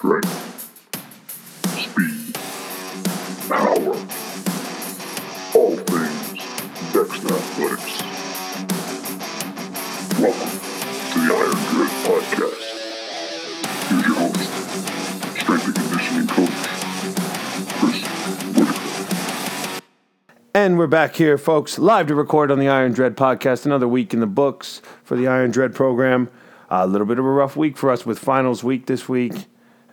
strength, speed, power. All things Dexter Athletics. Welcome to the Iron Dread Podcast. Here's your host, strength and conditioning coach, Chris Whitaker. And we're back here, folks, live to record on the Iron Dread podcast. Another week in the books for the Iron Dread program. a little bit of a rough week for us with finals week this week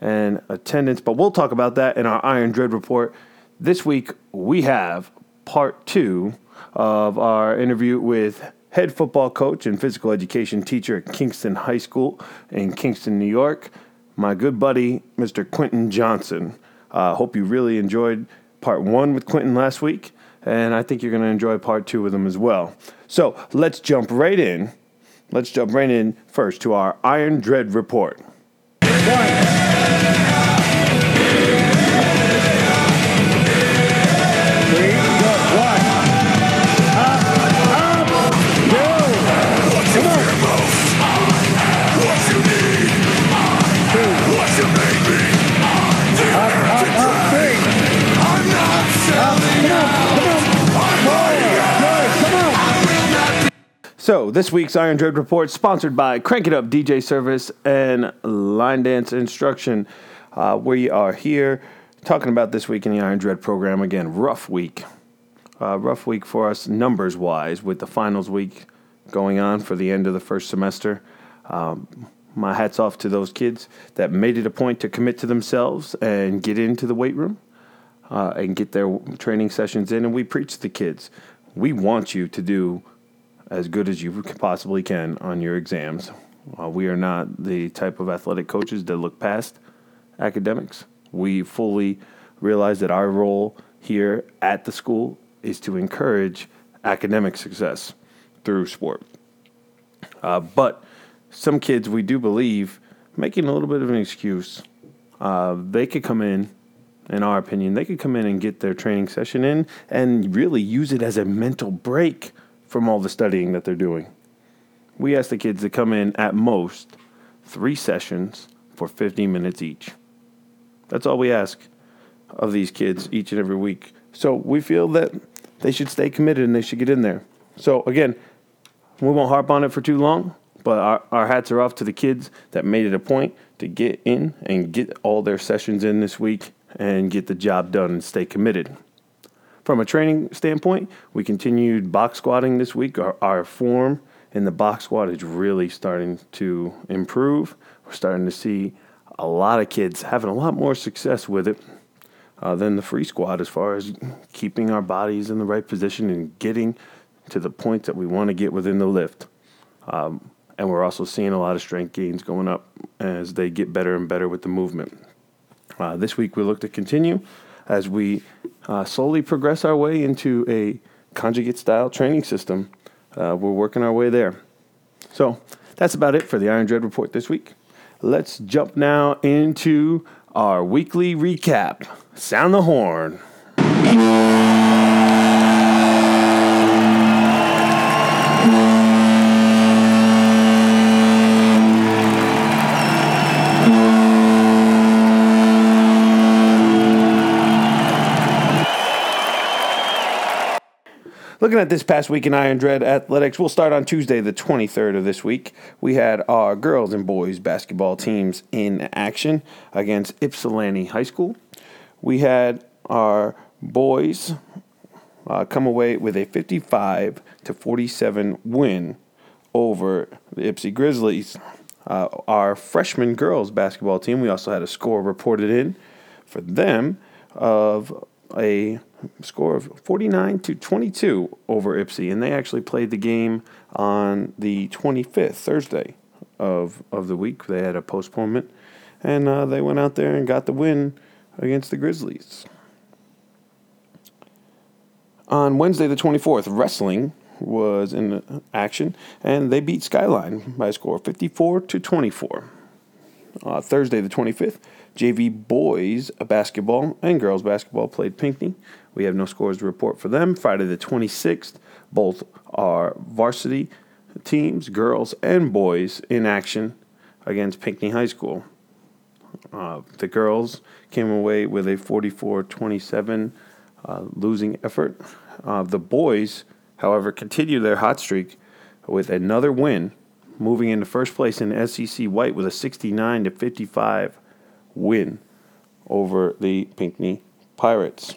and attendance, but we'll talk about that in our Iron Dread report. This week, we have part two of our interview with head football coach and physical education teacher at Kingston High School in Kingston, New York, my good buddy, Mr. Quentin Johnson. I uh, hope you really enjoyed part one with Quentin last week, and I think you're going to enjoy part two with him as well. So let's jump right in. Let's jump right in first to our Iron Dread report. Three, So, this week's Iron Dread Report sponsored by Crank It Up DJ Service and Line Dance Instruction. Uh, we are here talking about this week in the Iron Dread program. Again, rough week. Uh, rough week for us numbers wise with the finals week going on for the end of the first semester. Um, my hat's off to those kids that made it a point to commit to themselves and get into the weight room uh, and get their training sessions in. And we preach to the kids. We want you to do as good as you possibly can on your exams. Uh, we are not the type of athletic coaches that look past academics. We fully realize that our role here at the school is to encourage academic success through sport. Uh, but some kids, we do believe, making a little bit of an excuse. Uh, they could come in, in our opinion, they could come in and get their training session in and really use it as a mental break from all the studying that they're doing. We ask the kids to come in at most three sessions for 15 minutes each. That's all we ask of these kids each and every week. So we feel that they should stay committed and they should get in there. So again, we won't harp on it for too long, but our, our hats are off to the kids that made it a point to get in and get all their sessions in this week and get the job done and stay committed. From a training standpoint, we continued box squatting this week. Our, our form in the box squat is really starting to improve. We're starting to see a lot of kids having a lot more success with it uh, than the free squat as far as keeping our bodies in the right position and getting to the point that we want to get within the lift. Um, and we're also seeing a lot of strength gains going up as they get better and better with the movement. Uh, this week we look to continue as we uh, slowly progress our way into a conjugate style training system. Uh, we're working our way there. So that's about it for the Iron Dread report this week. Let's jump now into our weekly recap. Sound the horn. Looking at this past week in Iron Dread Athletics, we'll start on Tuesday, the 23rd of this week. We had our girls and boys basketball teams in action against Ypsilanti High School. We had our boys uh, come away with a 55 to 47 win over the Ypsi Grizzlies. Uh, our freshman girls basketball team, we also had a score reported in for them of a score of 49 to 22 over Ypsi, and they actually played the game on the 25th, Thursday of of the week. They had a postponement, and uh, they went out there and got the win against the Grizzlies. On Wednesday, the 24th, wrestling was in action, and they beat Skyline by a score of 54 to 24. Uh, Thursday, the 25th, JV boys basketball and girls basketball played Pinckney. We have no scores to report for them. Friday, the 26th, both are varsity teams, girls and boys, in action against Pinckney High School. Uh, the girls came away with a 44 27 uh, losing effort. Uh, the boys, however, continue their hot streak with another win, moving into first place in SEC White with a 69 to 55 win over the Pinckney Pirates.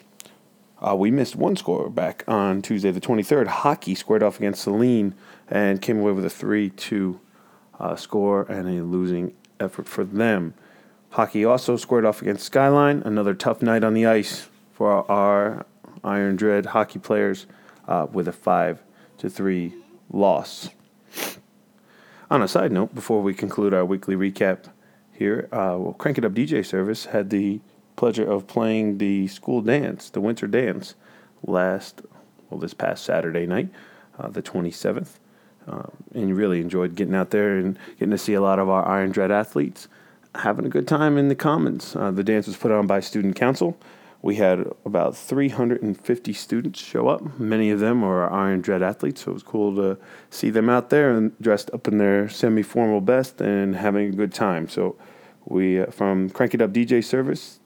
Uh, we missed one score back on Tuesday, the 23rd. Hockey squared off against Saline and came away with a 3 2 uh, score and a losing effort for them. Hockey also squared off against Skyline, another tough night on the ice for our Iron Dread hockey players uh, with a 5 to 3 loss. On a side note, before we conclude our weekly recap here, uh, well, Crank It Up DJ service had the pleasure of playing the school dance, the winter dance, last, well, this past Saturday night, uh, the 27th. Um, and really enjoyed getting out there and getting to see a lot of our Iron Dread athletes having a good time in the Commons. Uh, the dance was put on by Student Council. We had about 350 students show up. Many of them are Iron Dread athletes, so it was cool to see them out there and dressed up in their semi-formal best and having a good time. So we, uh, from Crank It Up DJ service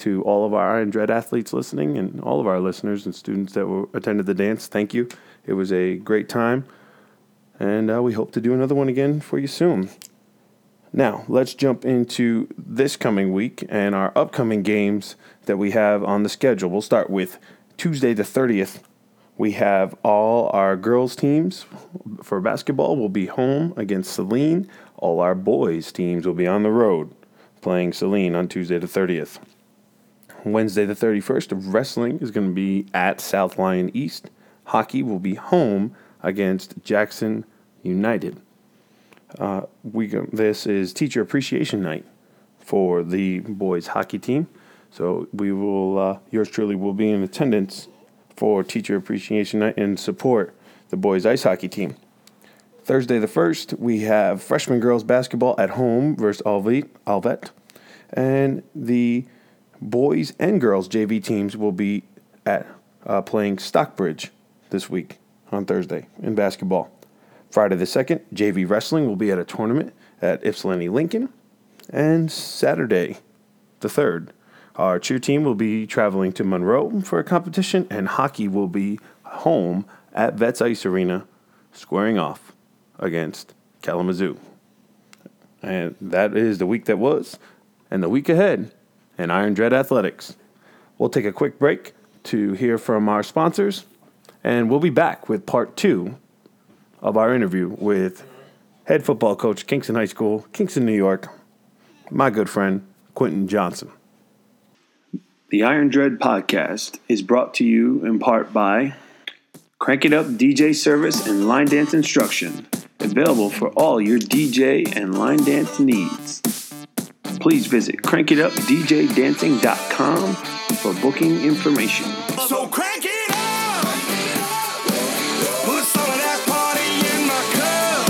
to all of our Iron Dread athletes listening and all of our listeners and students that were, attended the dance, thank you. It was a great time and uh, we hope to do another one again for you soon. Now, let's jump into this coming week and our upcoming games that we have on the schedule. We'll start with Tuesday the 30th. We have all our girls' teams for basketball will be home against Saline. All our boys' teams will be on the road playing Saline on Tuesday the 30th. Wednesday the 31st, wrestling is going to be at South Lyon East. Hockey will be home against Jackson United. Uh, we this is Teacher Appreciation Night for the boys hockey team. So we will, uh, yours truly will be in attendance for Teacher Appreciation Night and support the boys ice hockey team. Thursday the 1st, we have freshman girls basketball at home versus. Alvet. And the boys and girls JV teams will be at uh, playing Stockbridge this week on Thursday in basketball. Friday the 2nd, JV Wrestling will be at a tournament at Ypsilanti Lincoln. And Saturday the 3rd, our cheer team will be traveling to Monroe for a competition, and hockey will be home at Vets Ice Arena, squaring off against Kalamazoo. And that is the week that was, and the week ahead in Iron Dread Athletics. We'll take a quick break to hear from our sponsors, and we'll be back with part two of our interview with head football coach, Kingston High School, Kingston, New York, my good friend, Quentin Johnson. The Iron Dread podcast is brought to you in part by Crank It Up DJ service and line dance instruction, available for all your DJ and line dance needs. Please visit crankitupdjdancing.com for booking information. So crank it up. Put some of that party in my cup.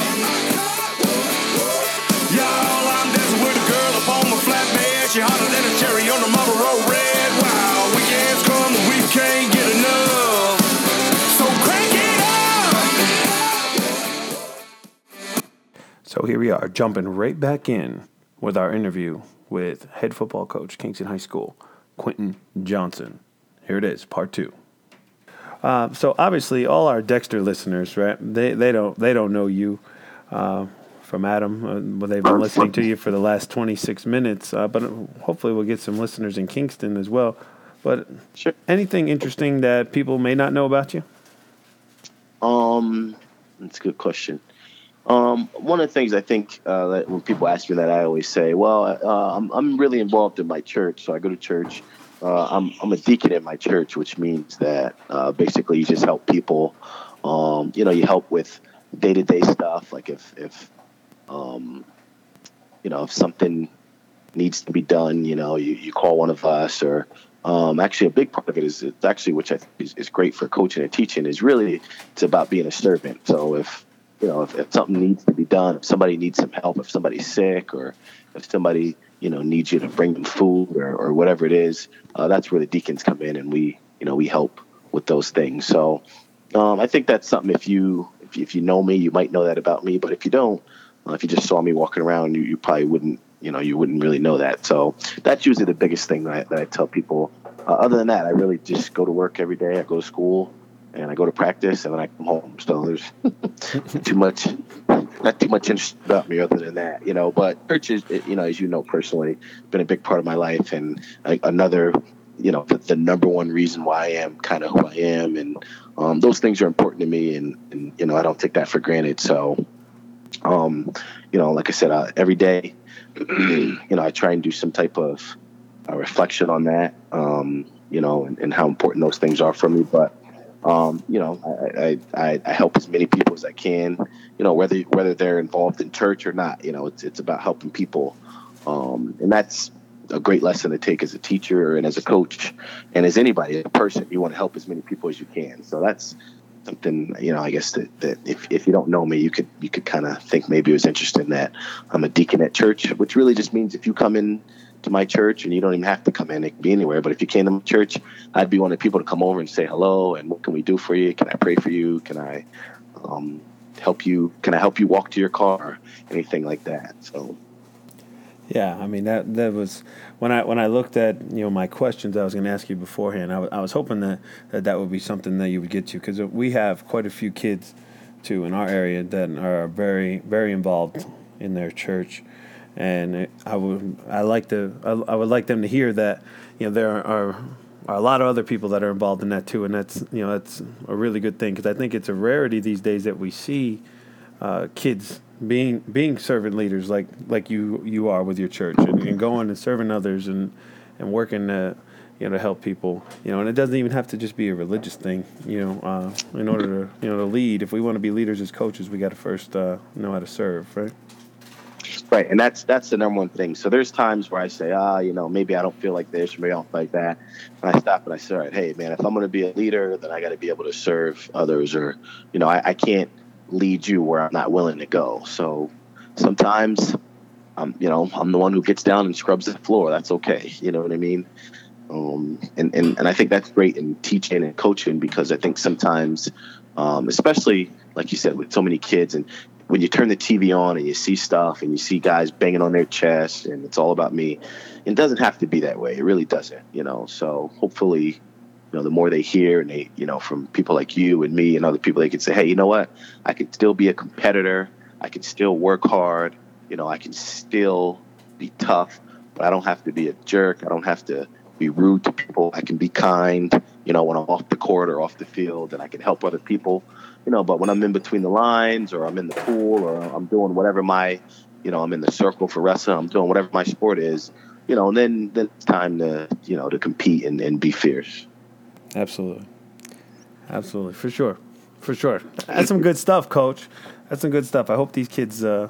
Y'all, I'm dancing with a girl up on my flatbed. She hotter than a cherry on the Marlboro Red. Wow, weekends come and we can't get enough. So crank it up. So here we are, jumping right back in with our interview with head football coach, Kingston High School, Quentin Johnson. Here it is, part two. Uh, so obviously, all our Dexter listeners, right? They they don't they don't know you uh, from Adam. Uh, but they've been listening to you for the last twenty six minutes. Uh, but hopefully, we'll get some listeners in Kingston as well. But Sure. anything interesting that people may not know about you? Um, that's a good question. Um, one of the things I think uh, that when people ask me that, I always say, "Well, uh, I'm I'm really involved in my church, so I go to church. Uh, I'm I'm a deacon in my church, which means that uh, basically you just help people. Um, you know, you help with day to day stuff, like if if um, you know if something needs to be done, you know, you, you call one of us or um, actually a big part of it is it's actually which I think is, is great for coaching and teaching is really it's about being a servant. So if you know if, if something needs to be done, if somebody needs some help, if somebody's sick or if somebody you know needs you to bring them food or, or whatever it is, uh, that's where the deacons come in and we you know we help with those things. So um, I think that's something if you if you, if you know me, you might know that about me. But if you don't, uh, if you just saw me walking around, you, you probably wouldn't you know you wouldn't really know that. So that's usually the biggest thing that I, that I tell people. Uh, other than that, I really just go to work every day. I go to school and I go to practice and then I come home. So there's too much, not too much interest about me other than that, you know. But church is, you know, as you know personally, been a big part of my life and like, another, you know, the, the, number one reason why I am kind of who I am, and um, those things are important to me, and, and you know, I don't take that for granted. So, um, you know, like I said, uh, every day, you know, I try and do some type of uh, reflection on that, um, you know, and, and how important those things are for me, but um, you know, I, I, I, help as many people as I can, you know, whether whether they're involved in church or not. You know, it's it's about helping people, um, and that's a great lesson to take as a teacher and as a coach, and as anybody, a person. You want to help as many people as you can. So that's something you know. I guess that, that if if you don't know me, you could you could kind of think maybe it was interesting that I'm a deacon at church, which really just means if you come in to my church, and you don't even have to come in; it can be anywhere. But if you came to my church, I'd be one of the people to come over and say hello and what can we do for you? Can I pray for you? Can I um, help you? Can I help you walk to your car? Anything like that. So. Yeah, I mean that that was when I when I looked at you know my questions I was going to ask you beforehand. I, w- I was hoping that, that that would be something that you would get to because we have quite a few kids too in our area that are very very involved in their church and I would I like to I, I, would like them to hear that you know there are, are a lot of other people that are involved in that too, and that's you know that's a really good thing because I think it's a rarity these days that we see uh, kids being being servant leaders like like you you are with your church and, and going and serving others and and working to you know to help people you know. And it doesn't even have to just be a religious thing you know uh, in order to you know to lead. If we want to be leaders as coaches we got to first uh, know how to serve right Right, and that's that's the number one thing. So there's times where I say, ah, you know, maybe I don't feel like this, maybe I don't feel like that, and I stop and I say, all right, hey, man, if I'm going to be a leader, then I got to be able to serve others, or you know, I, I can't lead you where I'm not willing to go. So sometimes, I'm, you know, I'm the one who gets down and scrubs the floor. That's okay. You know what I mean? Um, and, and, and I think that's great in teaching and coaching because I think sometimes, um, especially like you said, with so many kids and when you turn the TV on and you see stuff and you see guys banging on their chest and it's all about me, it doesn't have to be that way. It really doesn't, you know. So hopefully, you know, the more they hear and they, you know, from people like you and me and other people, they can say, hey, you know what? I can still be a competitor. I can still work hard. You know, I can still be tough, but I don't have to be a jerk. I don't have to be rude to people. I can be kind, you know, when I'm off the court or off the field and I can help other people you know, but when I'm in between the lines or I'm in the pool or I'm doing whatever my, you know, I'm in the circle for wrestling, I'm doing whatever my sport is, you know, and then, then it's time to, you know, to compete and, and be fierce. Absolutely. Absolutely. For sure. For sure. That's some good stuff, coach. That's some good stuff. I hope these kids, uh,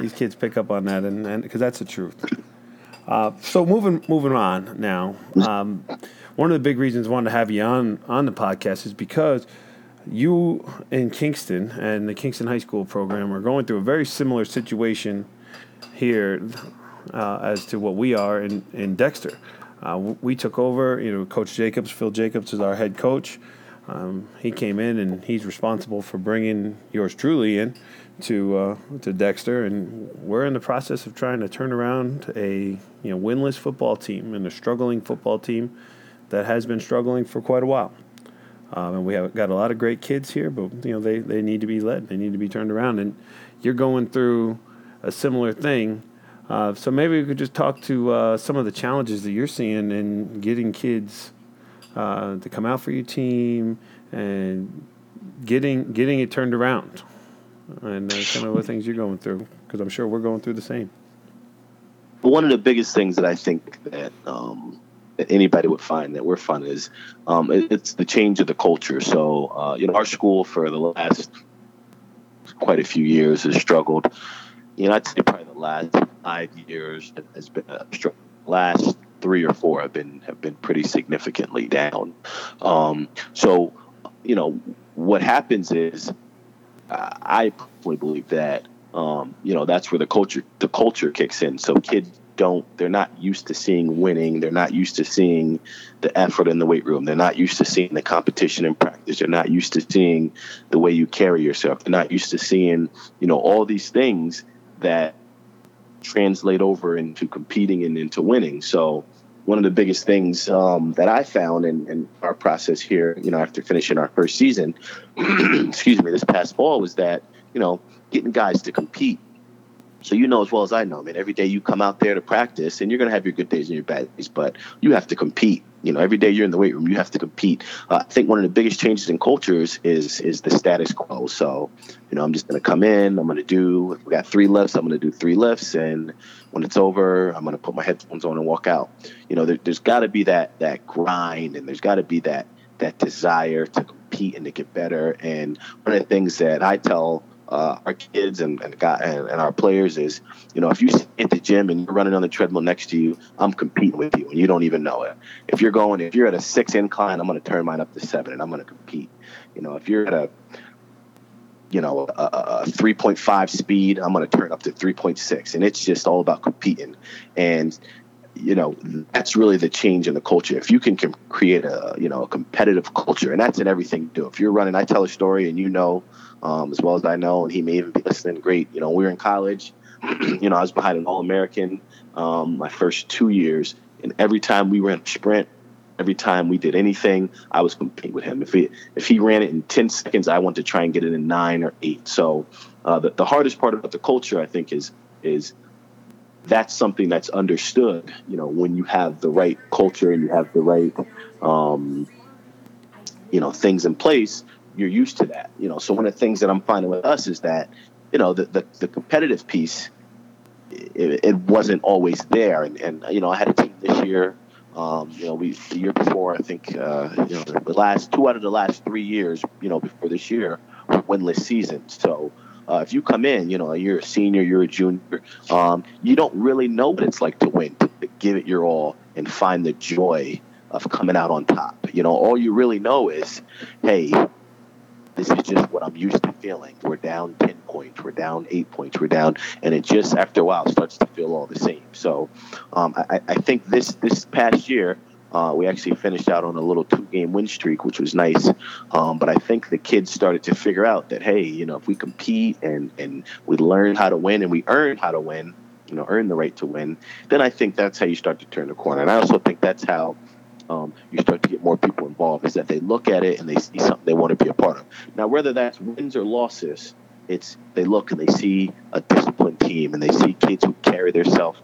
these kids pick up on that and, and cause that's the truth. Uh, so moving, moving on now, um, one of the big reasons I wanted to have you on, on the podcast is because you in Kingston and the Kingston High School program are going through a very similar situation here uh, as to what we are in, in Dexter. Uh, we took over, you know, Coach Jacobs, Phil Jacobs is our head coach. Um, he came in and he's responsible for bringing yours truly in to uh, to Dexter, and we're in the process of trying to turn around a you know winless football team and a struggling football team that has been struggling for quite a while. Um, and we have got a lot of great kids here, but you know they, they need to be led. They need to be turned around. And you're going through a similar thing. Uh, so maybe we could just talk to uh, some of the challenges that you're seeing in getting kids uh, to come out for your team and getting getting it turned around, and uh, kind of the things you're going through. Because I'm sure we're going through the same. One of the biggest things that I think that um, that anybody would find that we're fun is um, it, it's the change of the culture. So, uh, you know, our school for the last quite a few years has struggled. You know, I'd say probably the last five years has been a struggle. Last three or four have been have been pretty significantly down. Um, so, you know, what happens is, uh, I personally believe that um, you know that's where the culture the culture kicks in. So kids don't they're not used to seeing winning they're not used to seeing the effort in the weight room they're not used to seeing the competition in practice they're not used to seeing the way you carry yourself they're not used to seeing you know all these things that translate over into competing and into winning. So one of the biggest things um, that I found in, in, our process here, you know, after finishing our first season, excuse me, this past fall was that, you know, getting guys to compete. So you know as well as I know, man, every day you come out there to practice and you're to have your good days and your bad days, but you have to compete. You know, every day you're in the weight room, you have to compete. Uh, I think one of the biggest changes in cultures is is the status quo. So, you know, I'm just to come in, I'm to do, we got three lifts, I'm to do three lifts. And when it's over, I'm to put my headphones on and walk out. You know, there, there's got to be that that grind and there's got to be that that desire to compete and to get better. And one of the things that I tell uh, our kids and and, and and our players is, you know, if you at the gym and you're running on the treadmill next to you, I'm competing with you and you don't even know it. If you're going, if you're at a six incline, I'm going to turn mine up to seven and I'm going to compete. You know, if you're at a you know, a, a 3.5 speed, I'm going to turn up to 3.6. And it's just all about competing. And, you know, that's really the change in the culture. If you can com- create a, you know, a competitive culture, and that's in everything you do. If you're running, I tell a story and you know, um, as well as I know, and he may even be listening. Great. You know, we were in college. you know, I was behind an All American um, my first two years, and every time we ran a sprint, every time we did anything, I was competing with him. If he if he ran it in ten seconds, I wanted to try and get it in nine or eight. So uh, the the hardest part about the culture, I think, is is that's something that's understood. You know, when you have the right culture and you have the right um, you know things in place, you're used to that. You know, so one of the things that I'm finding with us is that, you know, the the, the competitive piece, it, it, wasn't always there. And, and you know, I had a team this year. Um, you know, we the year before, I think, uh, you know, the, last two out of the last three years, you know, before this year, winless seasons. So. Uh, if you come in, you know, you're a senior, you're a junior, um, you don't really know what it's like to win, to, to give it your all, and find the joy of coming out on top. You know, all you really know is, hey, this is just what I'm used to feeling. We're down 10 points, we're down eight points, we're down, and it just after a while starts to feel all the same. So um, I, I, think this this past year, uh, we actually finished out on a little two game win streak, which was nice. Um, but I think the kids started to figure out that, hey, you know, if we compete and, and we learn how to win and we earn how to win, you know, earn the right to win, then I think that's how you start to turn the corner. And I also think that's how um, you start to get more people involved is that they look at it and they see something they want to be a part of. Now, whether that's wins or losses, it's they look and they see a disciplined team and they see kids who carry themselves,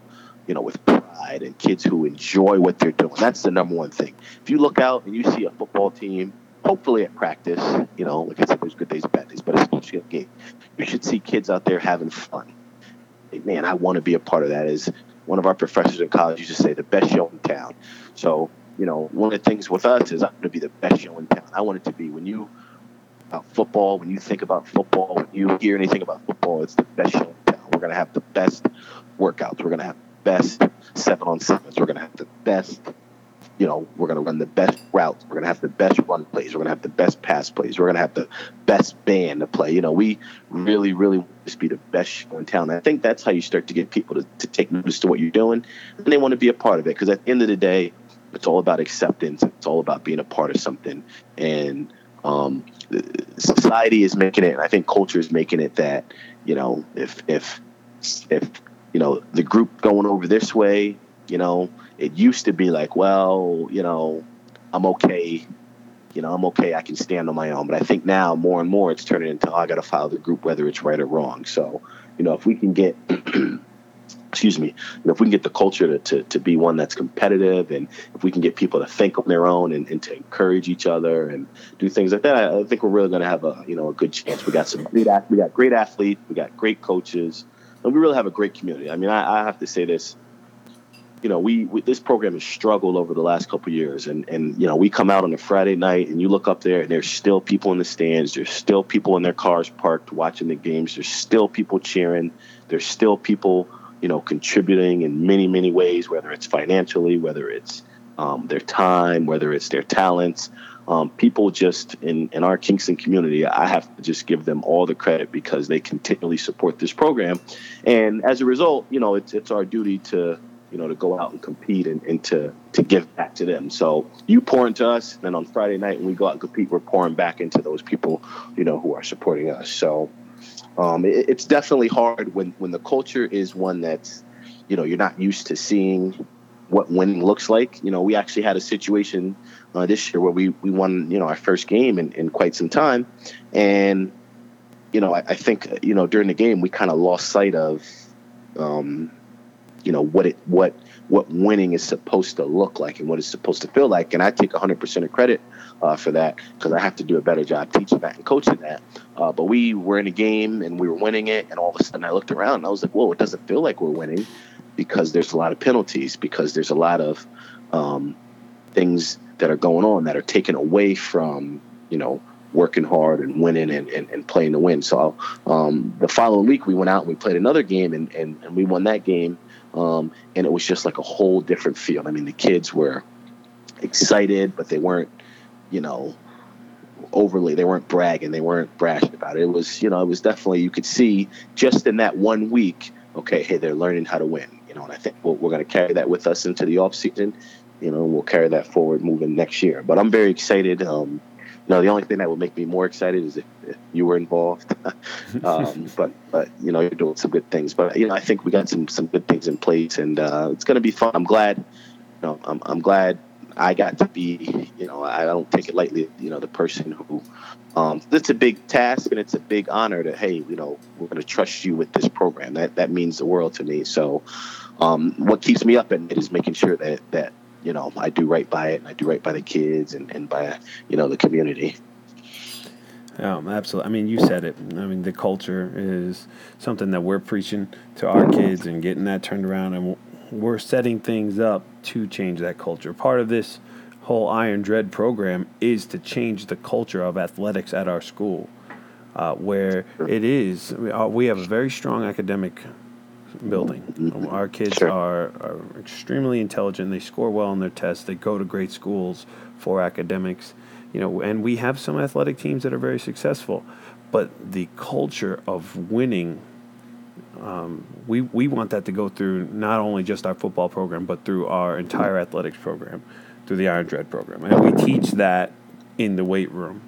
you know, with pride and kids who enjoy what they're doing. That's the number one thing. If you look out and you see a football team, hopefully at practice, you know, like I said, there's good days and bad days, but especially at game, you should see kids out there having fun. man, I want to be a part of that. As one of our professors in college used to say, the best show in town. So you know, one of the things with us is I'm going to be the best show in town. I want it to be when you about football, when you think about football, when you hear anything about football, it's the best show in town. We're going to have the best workouts. We're going to have best seven on sevens. We're going to have the best, you know, we're going to run the best routes. We're going to have the best run plays. We're going to have the best pass plays. We're going to have the best band to play. You know, we really, really want to be the best show in town. And I think that's how you start to get people to, to take notice to what you're doing, and they want to be a part of it. Because at the end of the day, it's all about acceptance. It's all about being a part of something. And um, society is making it, and I think culture is making it that you know if if if you know the group going over this way, you know, it used to be like, well, you know, I'm okay. You know, I'm okay. I can stand on my own. But I think now more and more it's turning into oh, I got to follow the group whether it's right or wrong. So you know, if we can get excuse me, if we can get the culture to, to, to, be one that's competitive and if we can get people to think on their own and, and to encourage each other and do things like that, I, I think we're really going to have a, you know, a good chance. We got some great, we got great athletes, we got great coaches, and we really have a great community. I mean, I, I have to say this, you know, we, we, this program has struggled over the last couple years, and and you know, we come out on a Friday night and you look up there, and there's still people in the stands, there's still people in their cars parked watching the games, there's still people cheering, there's still people you know, contributing in many, many ways, whether it's financially, whether it's um, their time, whether it's their talents. Um, people just in, in our Kingston community, I have to just give them all the credit because they continually support this program. And as a result, you know, it's, it's our duty to, you know, to go out and compete and, and to, to give back to them. So you pour into us, and then on Friday night when we go out and compete, we're pouring back into those people, you know, who are supporting us. So um, it, it's definitely hard when when the culture is one that's you know, you're not used to seeing what winning looks like. You know, we actually had a situation uh, this year where we we won, you know, our first game in, in quite some time, and you know, I, I think you know during the game we kind of lost sight of, um, you know, what it what what winning is supposed to look like and what it's supposed to feel like. And I take 100% of credit uh, for that because I have to do a better job teaching that and coaching that. Uh, but we were in a game and we were winning it, and all of a sudden I looked around and I was like, "Whoa, it doesn't feel like we're winning," because there's a lot of penalties, because there's a lot of um, things that are going on that are taken away from you know working hard and winning and, and, and playing to win. So um, the following week we went out and we played another game and, and, and we won that game. Um, and it was just like a whole different feel. I mean, the kids were excited, but they weren't, you know, overly, they weren't bragging, they weren't brash about it. It was, you know, it was definitely, you could see just in that one week, okay, hey, they're learning how to win, you know, and I think we're, we're going to carry that with us into the off season. You know, we'll carry that forward moving next year. But I'm very excited. Um, you know, the only thing that would make me more excited is if, if you were involved. um, but but you know, you're doing some good things. But you know, I think we got some some good things in place, and uh, it's going to be fun. I'm glad. You know, I'm I'm glad I got to be. You know, I don't take it lightly. You know, the person who. Um, it's a big task and it's a big honor to hey, you know, we're going to trust you with this program. That that means the world to me. So, um, what keeps me up at night is making sure that that you know, I do right by it and I do right by the kids and, and by, you know, the community. Um, absolutely. I mean, you said it. I mean, the culture is something that we're preaching to our kids and getting that turned around, and we're setting things up to change that culture. Part of this whole Iron Dread program is to change the culture of athletics at our school, uh, where it is. We have a very strong academic building. Our kids Sure. are, are extremely intelligent. They score well on their tests. They go to great schools for academics. You know, and we have some athletic teams that are very successful, but the culture of winning. Um, we, we want that to go through not only just our football program, but through our entire athletics program, through the Iron Dread program. And we teach that in the weight room.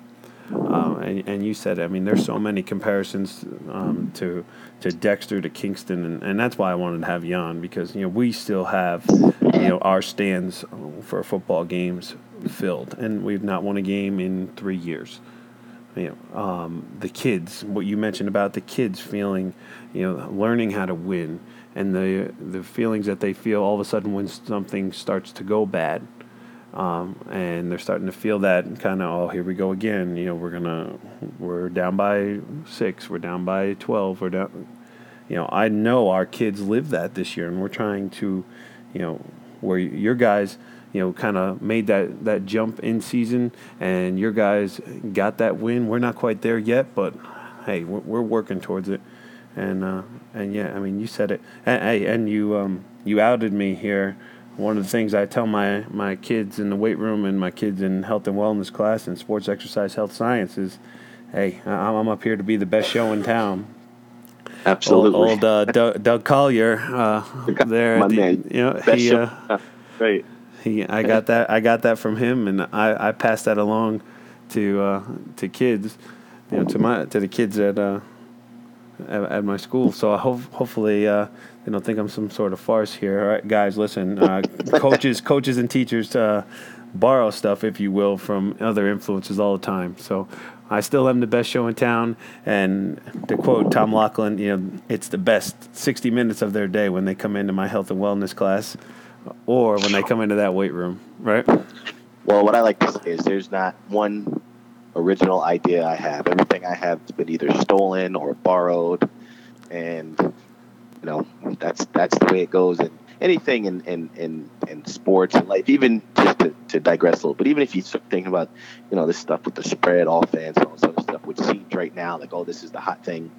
Um, and, and you said, I mean, there's so many comparisons um, to to Dexter to Kingston, and, and that's why I wanted to have you on because you know we still have you know our stands for football games filled, and we've not won a game in three years. You know, um, the kids, what you mentioned about the kids feeling, you know, learning how to win, and the the feelings that they feel all of a sudden when something starts to go bad um, and they're starting to feel that kind of oh here we go again you know we're gonna we're down by six we're down by 12 we're down you know i know our kids live that this year and we're trying to you know where your guys you know kind of made that that jump in season and your guys got that win we're not quite there yet but hey we're, we're working towards it and uh, and yeah i mean you said it and, hey and you um you outed me here one of the things I tell my, my kids in the weight room and my kids in health and wellness class and sports exercise health science is, hey, I'm up here to be the best show in town. Absolutely. Old, old uh, Doug, Doug Collier uh, there, My the- man. you know, Best he, uh, Right. He, I got that, I got that from him, and I, I passed that along to uh, to kids, you know, to my to the kids at uh, at, at my school. So I hope hopefully uh, they don't think I'm some sort of farce here. All right, guys, listen, uh, coaches, coaches, and teachers uh, borrow stuff, if you will, from other influences all the time. So I still am the best show in town, and to quote Tom Lachlan, you know, it's the best 60 minutes of their day when they come into my health and wellness class, or when they come into that weight room, right? Well, what I like to say is there's not one original idea I have. Everything I have has been either stolen or borrowed, and you know that's that's the way it goes. And anything in in in, in sports and life, even just to, to digress a little, but even if you start thinking about you know this stuff with the spread offense and all this other stuff, which seems right now like oh this is the hot thing.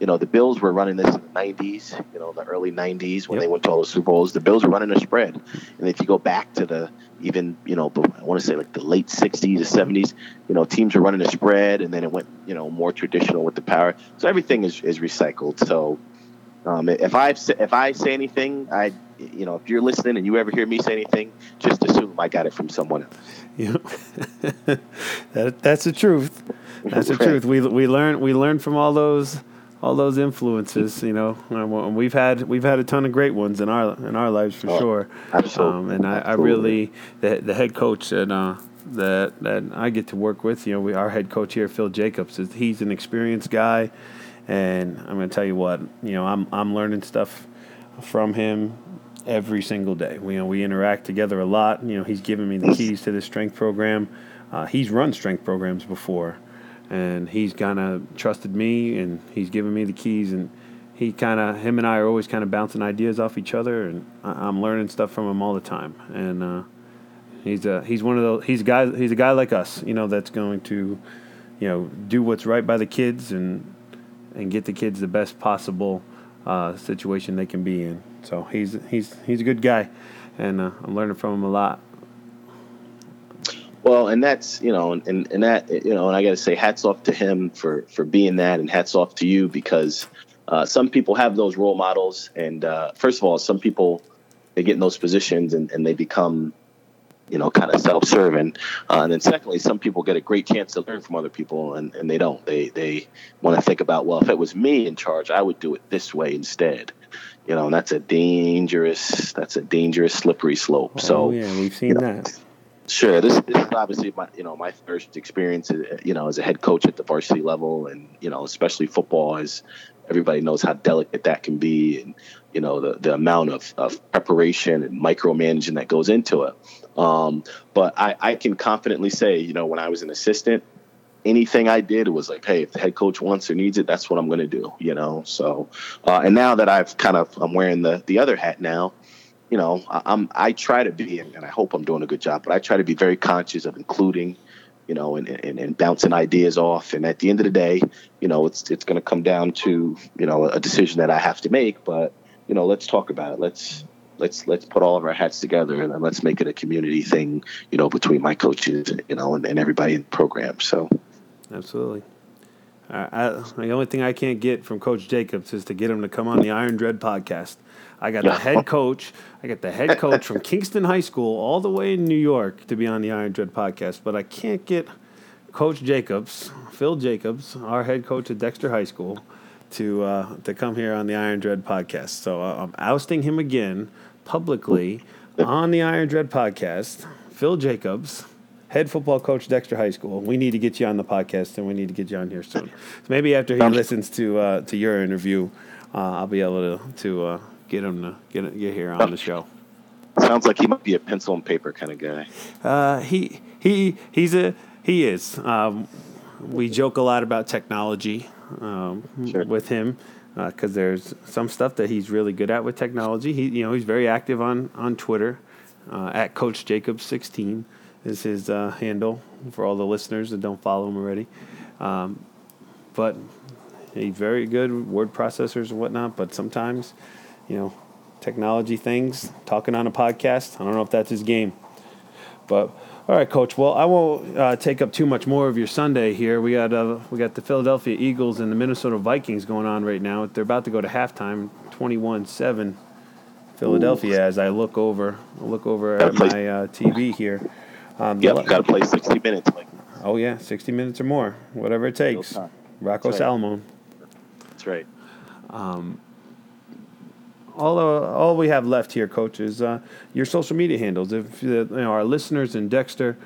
You know the Bills were running this in the '90s, you know the early '90s when Yep. they went to all the Super Bowls. The Bills were running a spread, and if you go back to the even you know I want to say like the late '60s or '70s, you know teams were running a spread, and then it went you know more traditional with the power. So everything is, is recycled. So um, if I if I say anything, I you know if you're listening and you ever hear me say anything, just assume I got it from someone else. Know, that that's the truth. That's the truth. We we learn we learn from all those all those influences. You know, and we've had we've had a ton of great ones in our in our lives for Oh, sure. absolutely. Um, and I, I really the the head coach that uh, that that I get to work with. You know, we our head coach here, Phil Jacobs, is he's an experienced guy, and I'm going to tell you what. You know, I'm I'm learning stuff from him every single day. We, you know, we interact together a lot. You know, he's given me the keys to the strength program. Uh, he's run strength programs before, and he's kind of trusted me, and he's given me the keys. And he kind of, him and I are always kind of bouncing ideas off each other, and I, I'm learning stuff from him all the time. And uh, he's a he's one of those he's a guy he's a guy like us, you know, that's going to, you know, do what's right by the kids and and get the kids the best possible uh, situation they can be in. So he's he's he's a good guy, and uh, I'm learning from him a lot. Well, and that's you know, and and that you know, and I got to say, hats off to him for for being that, and hats off to you because uh, some people have those role models, and uh, first of all, some people they get in those positions and, and they become, you know, kind of self-serving, uh, and then secondly, some people get a great chance to learn from other people, and, and they don't. They they want to think about, well, if it was me in charge, I would do it this way instead. You know, and that's a dangerous that's a dangerous slippery slope. so oh yeah, we've seen you know, that. Sure. This, this is obviously my you know my first experience uh, you know as a head coach at the varsity level, and you know especially football, as everybody knows how delicate that can be, and you know the the amount of, of preparation and micromanaging that goes into it. Um, but I, I can confidently say, you know, when I was an assistant, anything I did was like, hey, if the head coach wants or needs it, that's what I'm going to do. You know, so uh, and now that I've kind of I'm wearing the the other hat now you know, I- I'm I try to be, and and I hope I'm doing a good job, but I try to be very conscious of including, you know, and, and, and bouncing ideas off. And at the end of the day, you know, it's it's going to come down to you know a decision that I have to make. But you know, let's talk about it. Let's let's let's put all of our hats together and let's make it a community thing. You know, between my coaches, you know, and, and everybody in the program. So Absolutely. Uh, I, the only thing I can't get from Coach Jacobs is to get him to come on the Iron Dread podcast. I got the head coach. I got the head coach from Kingston High School all the way in New York to be on the Iron Dread podcast, but I can't get Coach Jacobs, Phil Jacobs, our head coach at Dexter High School, to uh, to come here on the Iron Dread podcast. So uh, I'm ousting him again publicly on the Iron Dread podcast. Phil Jacobs, head football coach Dexter High School. We need to get you on the podcast, and we need to get you on here soon. So maybe after he listens to uh, to your interview, uh, I'll be able to to uh, get him to get get here on the show. sounds like he might be a pencil and paper kind of guy. Uh, he he he's a he is. Um, we joke a lot about technology um, Sure. with him because there's some stuff that he's really good at with technology. He you know he's very active on on Twitter uh, at Coach Jacob sixteen is his uh, handle for all the listeners that don't follow him already. Um, but he's very good word processors and whatnot. But sometimes, you know, technology things, talking on a podcast. I don't know if that's his game. But all right, Coach. Well, I won't uh, take up too much more of your Sunday here. We got uh, we got the Philadelphia Eagles and the Minnesota Vikings going on right now. They're about to go to halftime, 21-7. Philadelphia. As I look over, I look over at my uh, TV here. Um, Yep, le- got to play 60 minutes. Like oh yeah, sixty minutes or more, whatever it takes. time. Rocco That's right. Salomon. that's right. all uh, all we have left here, Coach, is uh, your social media handles. If uh, you know, our listeners in Dexter,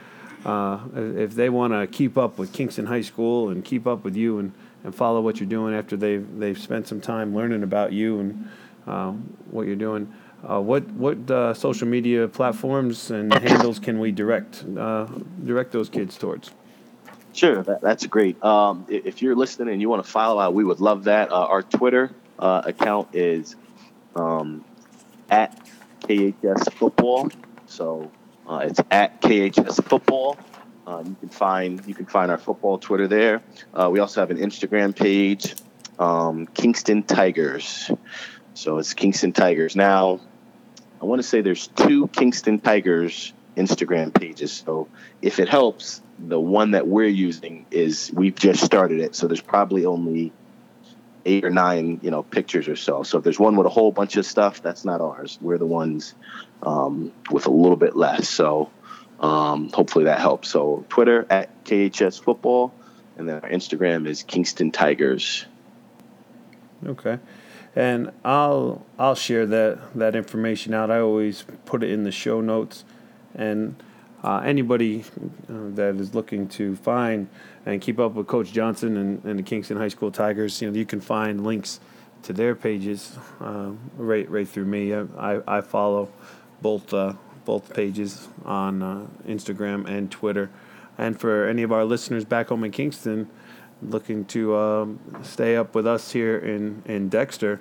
uh, if they want to keep up with Kingston High School and keep up with you and, and follow what you're doing after they've they've spent some time learning about you and uh, what you're doing, uh, what what uh, social media platforms and handles can we direct uh, direct those kids towards? Sure, that, that's great. Um, if you're listening and you want to follow out, we would love that. Uh, our Twitter uh, account is um, at KHS Football. So uh, it's at KHS Football. You can find you can find our football Twitter there. We also have an Instagram page, um, Kingston Tigers. So it's Kingston Tigers. Now, I want to say there's two Kingston Tigers Instagram pages. So if it helps, the one that we're using is we've just started it. So there's probably only eight or nine, you know, pictures or so. So if there's one with a whole bunch of stuff, that's not ours. We're the ones um, with a little bit less. So um, hopefully that helps. So Twitter at KHS Football, and then our Instagram is Kingston Tigers. Okay, and I'll I'll share that that information out. I always put it in the show notes, and uh, anybody uh, that is looking to find and keep up with Coach Johnson and, and the Kingston High School Tigers, you know, you can find links to their pages uh, right right through me. I I, I follow both uh, both pages on uh, Instagram and Twitter. And for any of our listeners back home in Kingston, looking to um, stay up with us here in in Dexter,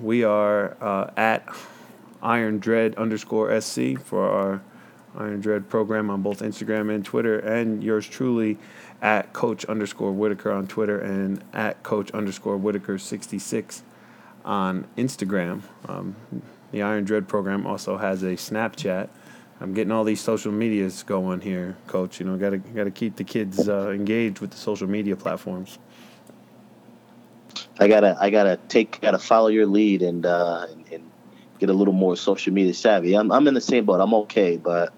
we are uh, at Iron Dread underscore SC for our Iron Dread program on both Instagram and Twitter, and yours truly at Coach underscore Whitaker on Twitter and at Coach underscore Whitaker 66 on Instagram. Um, the Iron Dread program also has a Snapchat. I'm getting all these social medias going here, Coach. You know, got to got to keep the kids uh, engaged with the social media platforms. I gotta I gotta take gotta follow your lead and uh, and, and get a little more social media savvy. I'm I'm in the same boat. I'm okay, but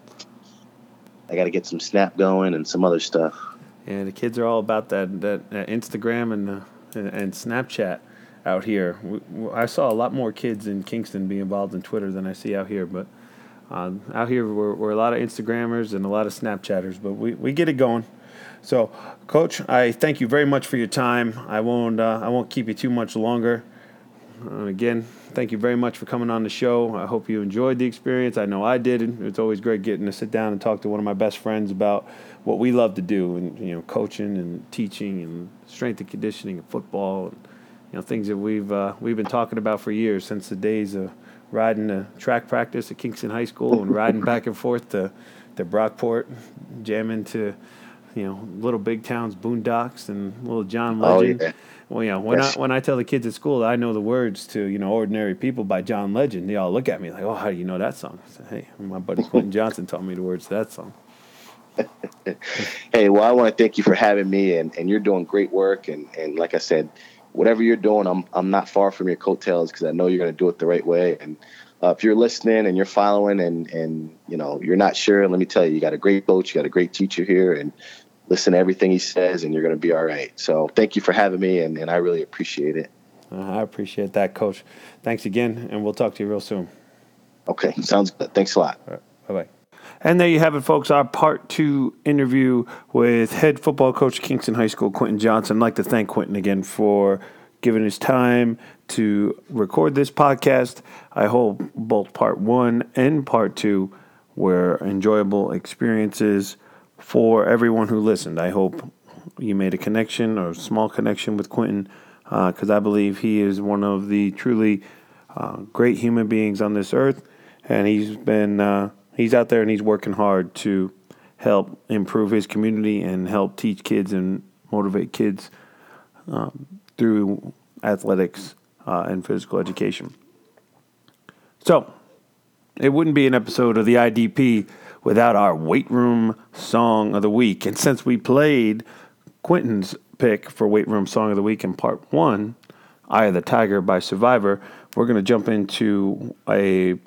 I gotta get some Snap going and some other stuff. Yeah, the kids are all about that that, that Instagram and uh, and, and Snapchat out here. I saw a lot more kids in Kingston be involved in Twitter than I see out here, but uh, out here we're, we're a lot of Instagrammers and a lot of Snapchatters, but we, we get it going. So, Coach, I thank you very much for your time. I won't uh, I won't keep you too much longer. Uh, again, thank you very much for coming on the show. I hope you enjoyed the experience. I know I did. It's always great getting to sit down and talk to one of my best friends about what we love to do, and you know, coaching and teaching and strength and conditioning and football, and you know, things that we've uh, we've been talking about for years since the days of riding to track practice at Kingston High School and riding back and forth to to Brockport, jamming to you know little big towns, boondocks, and little John Legend. Oh, Legend. yeah. Well, you know, when Yes. I when I tell the kids at school that I know the words to you know "Ordinary People" by John Legend, they all look at me like, "Oh, how do you know that song?" I say, "Hey, my buddy Quentin Johnson taught me the words to that song." Hey, well, I want to thank you for having me, and, and you're doing great work. And, and like I said, whatever you're doing, I'm I'm not far from your coattails because I know you're going to do it the right way. And uh, if you're listening and you're following, and and you know you're not sure, let me tell you, you got a great coach, you got a great teacher here, and listen to everything he says, and you're going to be all right. So thank you for having me, and, and I really appreciate it. Uh, I appreciate that, Coach. Thanks again, and we'll talk to you real soon. Okay, sounds good. Thanks a lot. Bye bye. And there you have it, folks. Our part two interview with head football coach Kingston High School, Quentin Johnson. I'd like to thank Quentin again for giving his time to record this podcast. I hope both part one and part two were enjoyable experiences for everyone who listened. I hope you made a connection or a small connection with Quentin because I believe he is one of the truly uh, great human beings on this earth, and he's been uh, he's out there and he's working hard to help improve his community and help teach kids and motivate kids um, through athletics uh, and physical education. So, it wouldn't be an episode of the IDP without our weight room song of the week. And since we played Quentin's pick for weight room song of the week in part one, Eye of the Tiger by Survivor, we're going to jump into a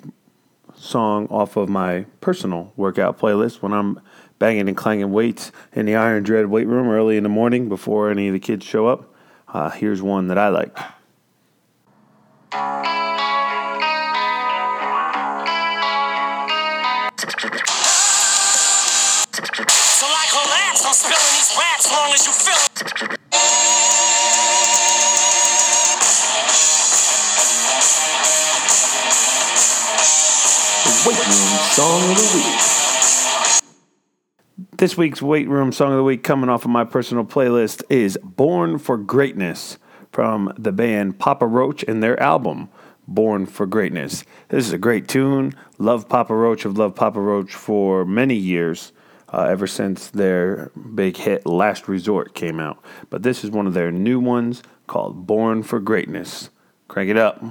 song off of my personal workout playlist when I'm banging and clanging weights in the Iron Dread weight room early in the morning before any of the kids show up. Uh, here's one that I like. Song of the Week. This week's Weight Room Song of the Week, coming off of my personal playlist, is Born for Greatness from the band Papa Roach and their album, Born for Greatness. This is a great tune. Love Papa Roach. Have loved Papa Roach for many years, uh, ever since their big hit Last Resort came out. But this is one of their new ones called Born for Greatness. Crank it up.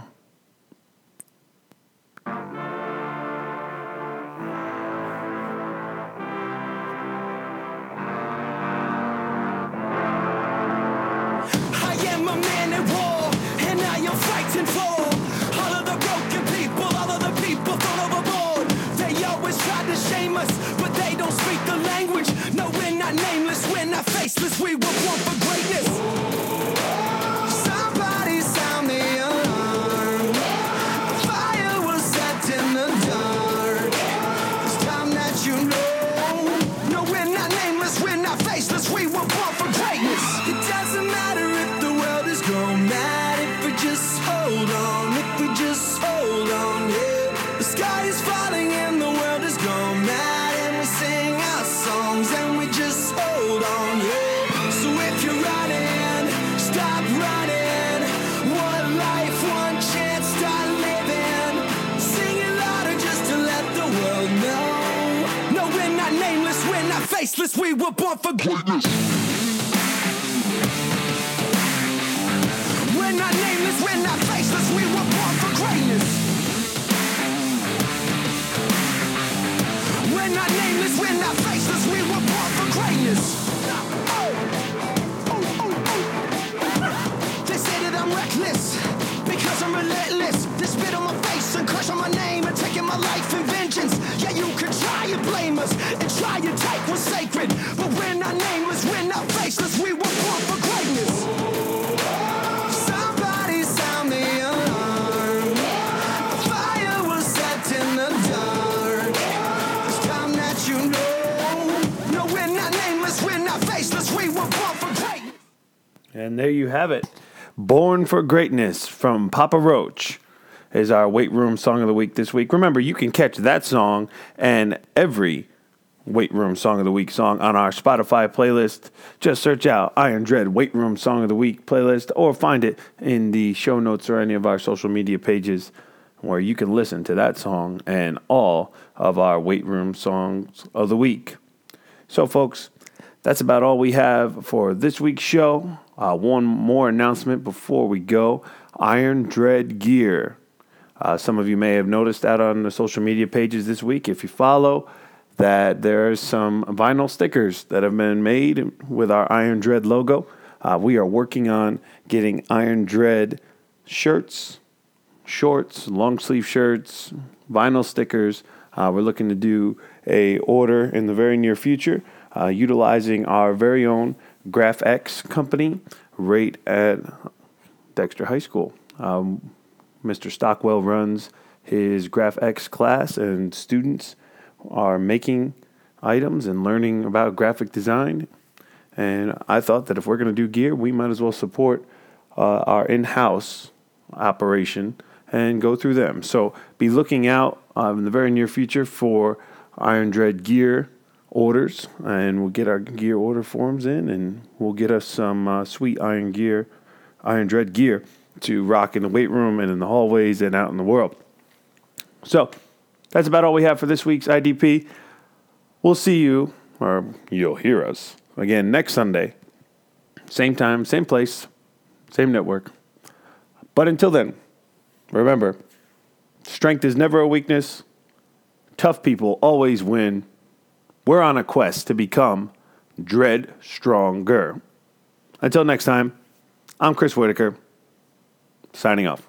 Faceless, we were born for greatness. Were born for Greatness. We're not nameless, we're not faceless, we were born for greatness. We're not nameless, we're not faceless, we were born for greatness. Oh, oh, oh, they say that I'm reckless because I'm relentless. They spit on my face and crush on my name and taking my life in vengeance. Yeah, you can try and blame us and try and take what's sacred, the alarm. Fire was we're not faceless, we were born for greatness. And there you have it. Born for Greatness from Papa Roach is our weight room song of the week this week. Remember, you can catch that song and every weight room song of the week song on our Spotify playlist. Just search out Iron Dread Weight Room Song of the Week playlist or find it in the show notes or any of our social media pages where you can listen to that song and all of our weight room songs of the week. So, folks, that's about all we have for this week's show. Uh, one more announcement before we go Iron Dread Gear. Uh, some of you may have noticed out on the social media pages this week, if you follow, that there are some vinyl stickers that have been made with our Iron Dread logo. Uh, we are working on getting Iron Dread shirts, shorts, long sleeve shirts, vinyl stickers. Uh, we're looking to do a order in the very near future, uh, utilizing our very own GraphX company, right at Dexter High School. Um, Mr. Stockwell runs his GraphX class, and students are making items and learning about graphic design. And I thought that if we're going to do gear, we might as well support uh, our in house operation and go through them. So be looking out um, in the very near future for Iron Dread gear orders, and we'll get our gear order forms in, and we'll get us some uh, sweet Iron Gear, Iron Dread gear to rock in the weight room and in the hallways and out in the world. So that's about all we have for this week's IDP. We'll see you, or you'll hear us again next Sunday. Same time, same place, same network. But until then, remember strength is never a weakness. Tough people always win. We're on a quest to become Dread Stronger. Until next time, I'm Chris Whitaker, signing off.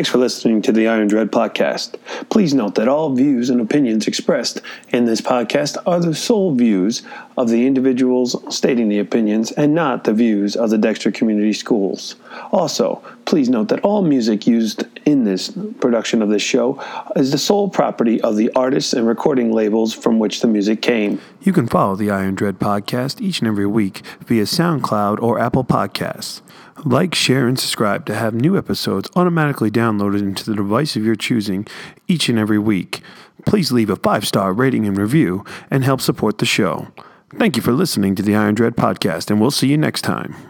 Thanks for listening to the Iron Dread podcast. Please note that all views and opinions expressed in this podcast are the sole views of the individuals stating the opinions and not the views of the Dexter Community Schools. Also, please note that all music used in this production of this show is the sole property of the artists and recording labels from which the music came. You can follow the Iron Dread podcast each and every week via SoundCloud or Apple Podcasts. Like, share, and subscribe to have new episodes automatically downloaded into the device of your choosing each and every week. Please leave a five star rating and review and help support the show. Thank you for listening to the Iron Dread podcast, and we'll see you next time.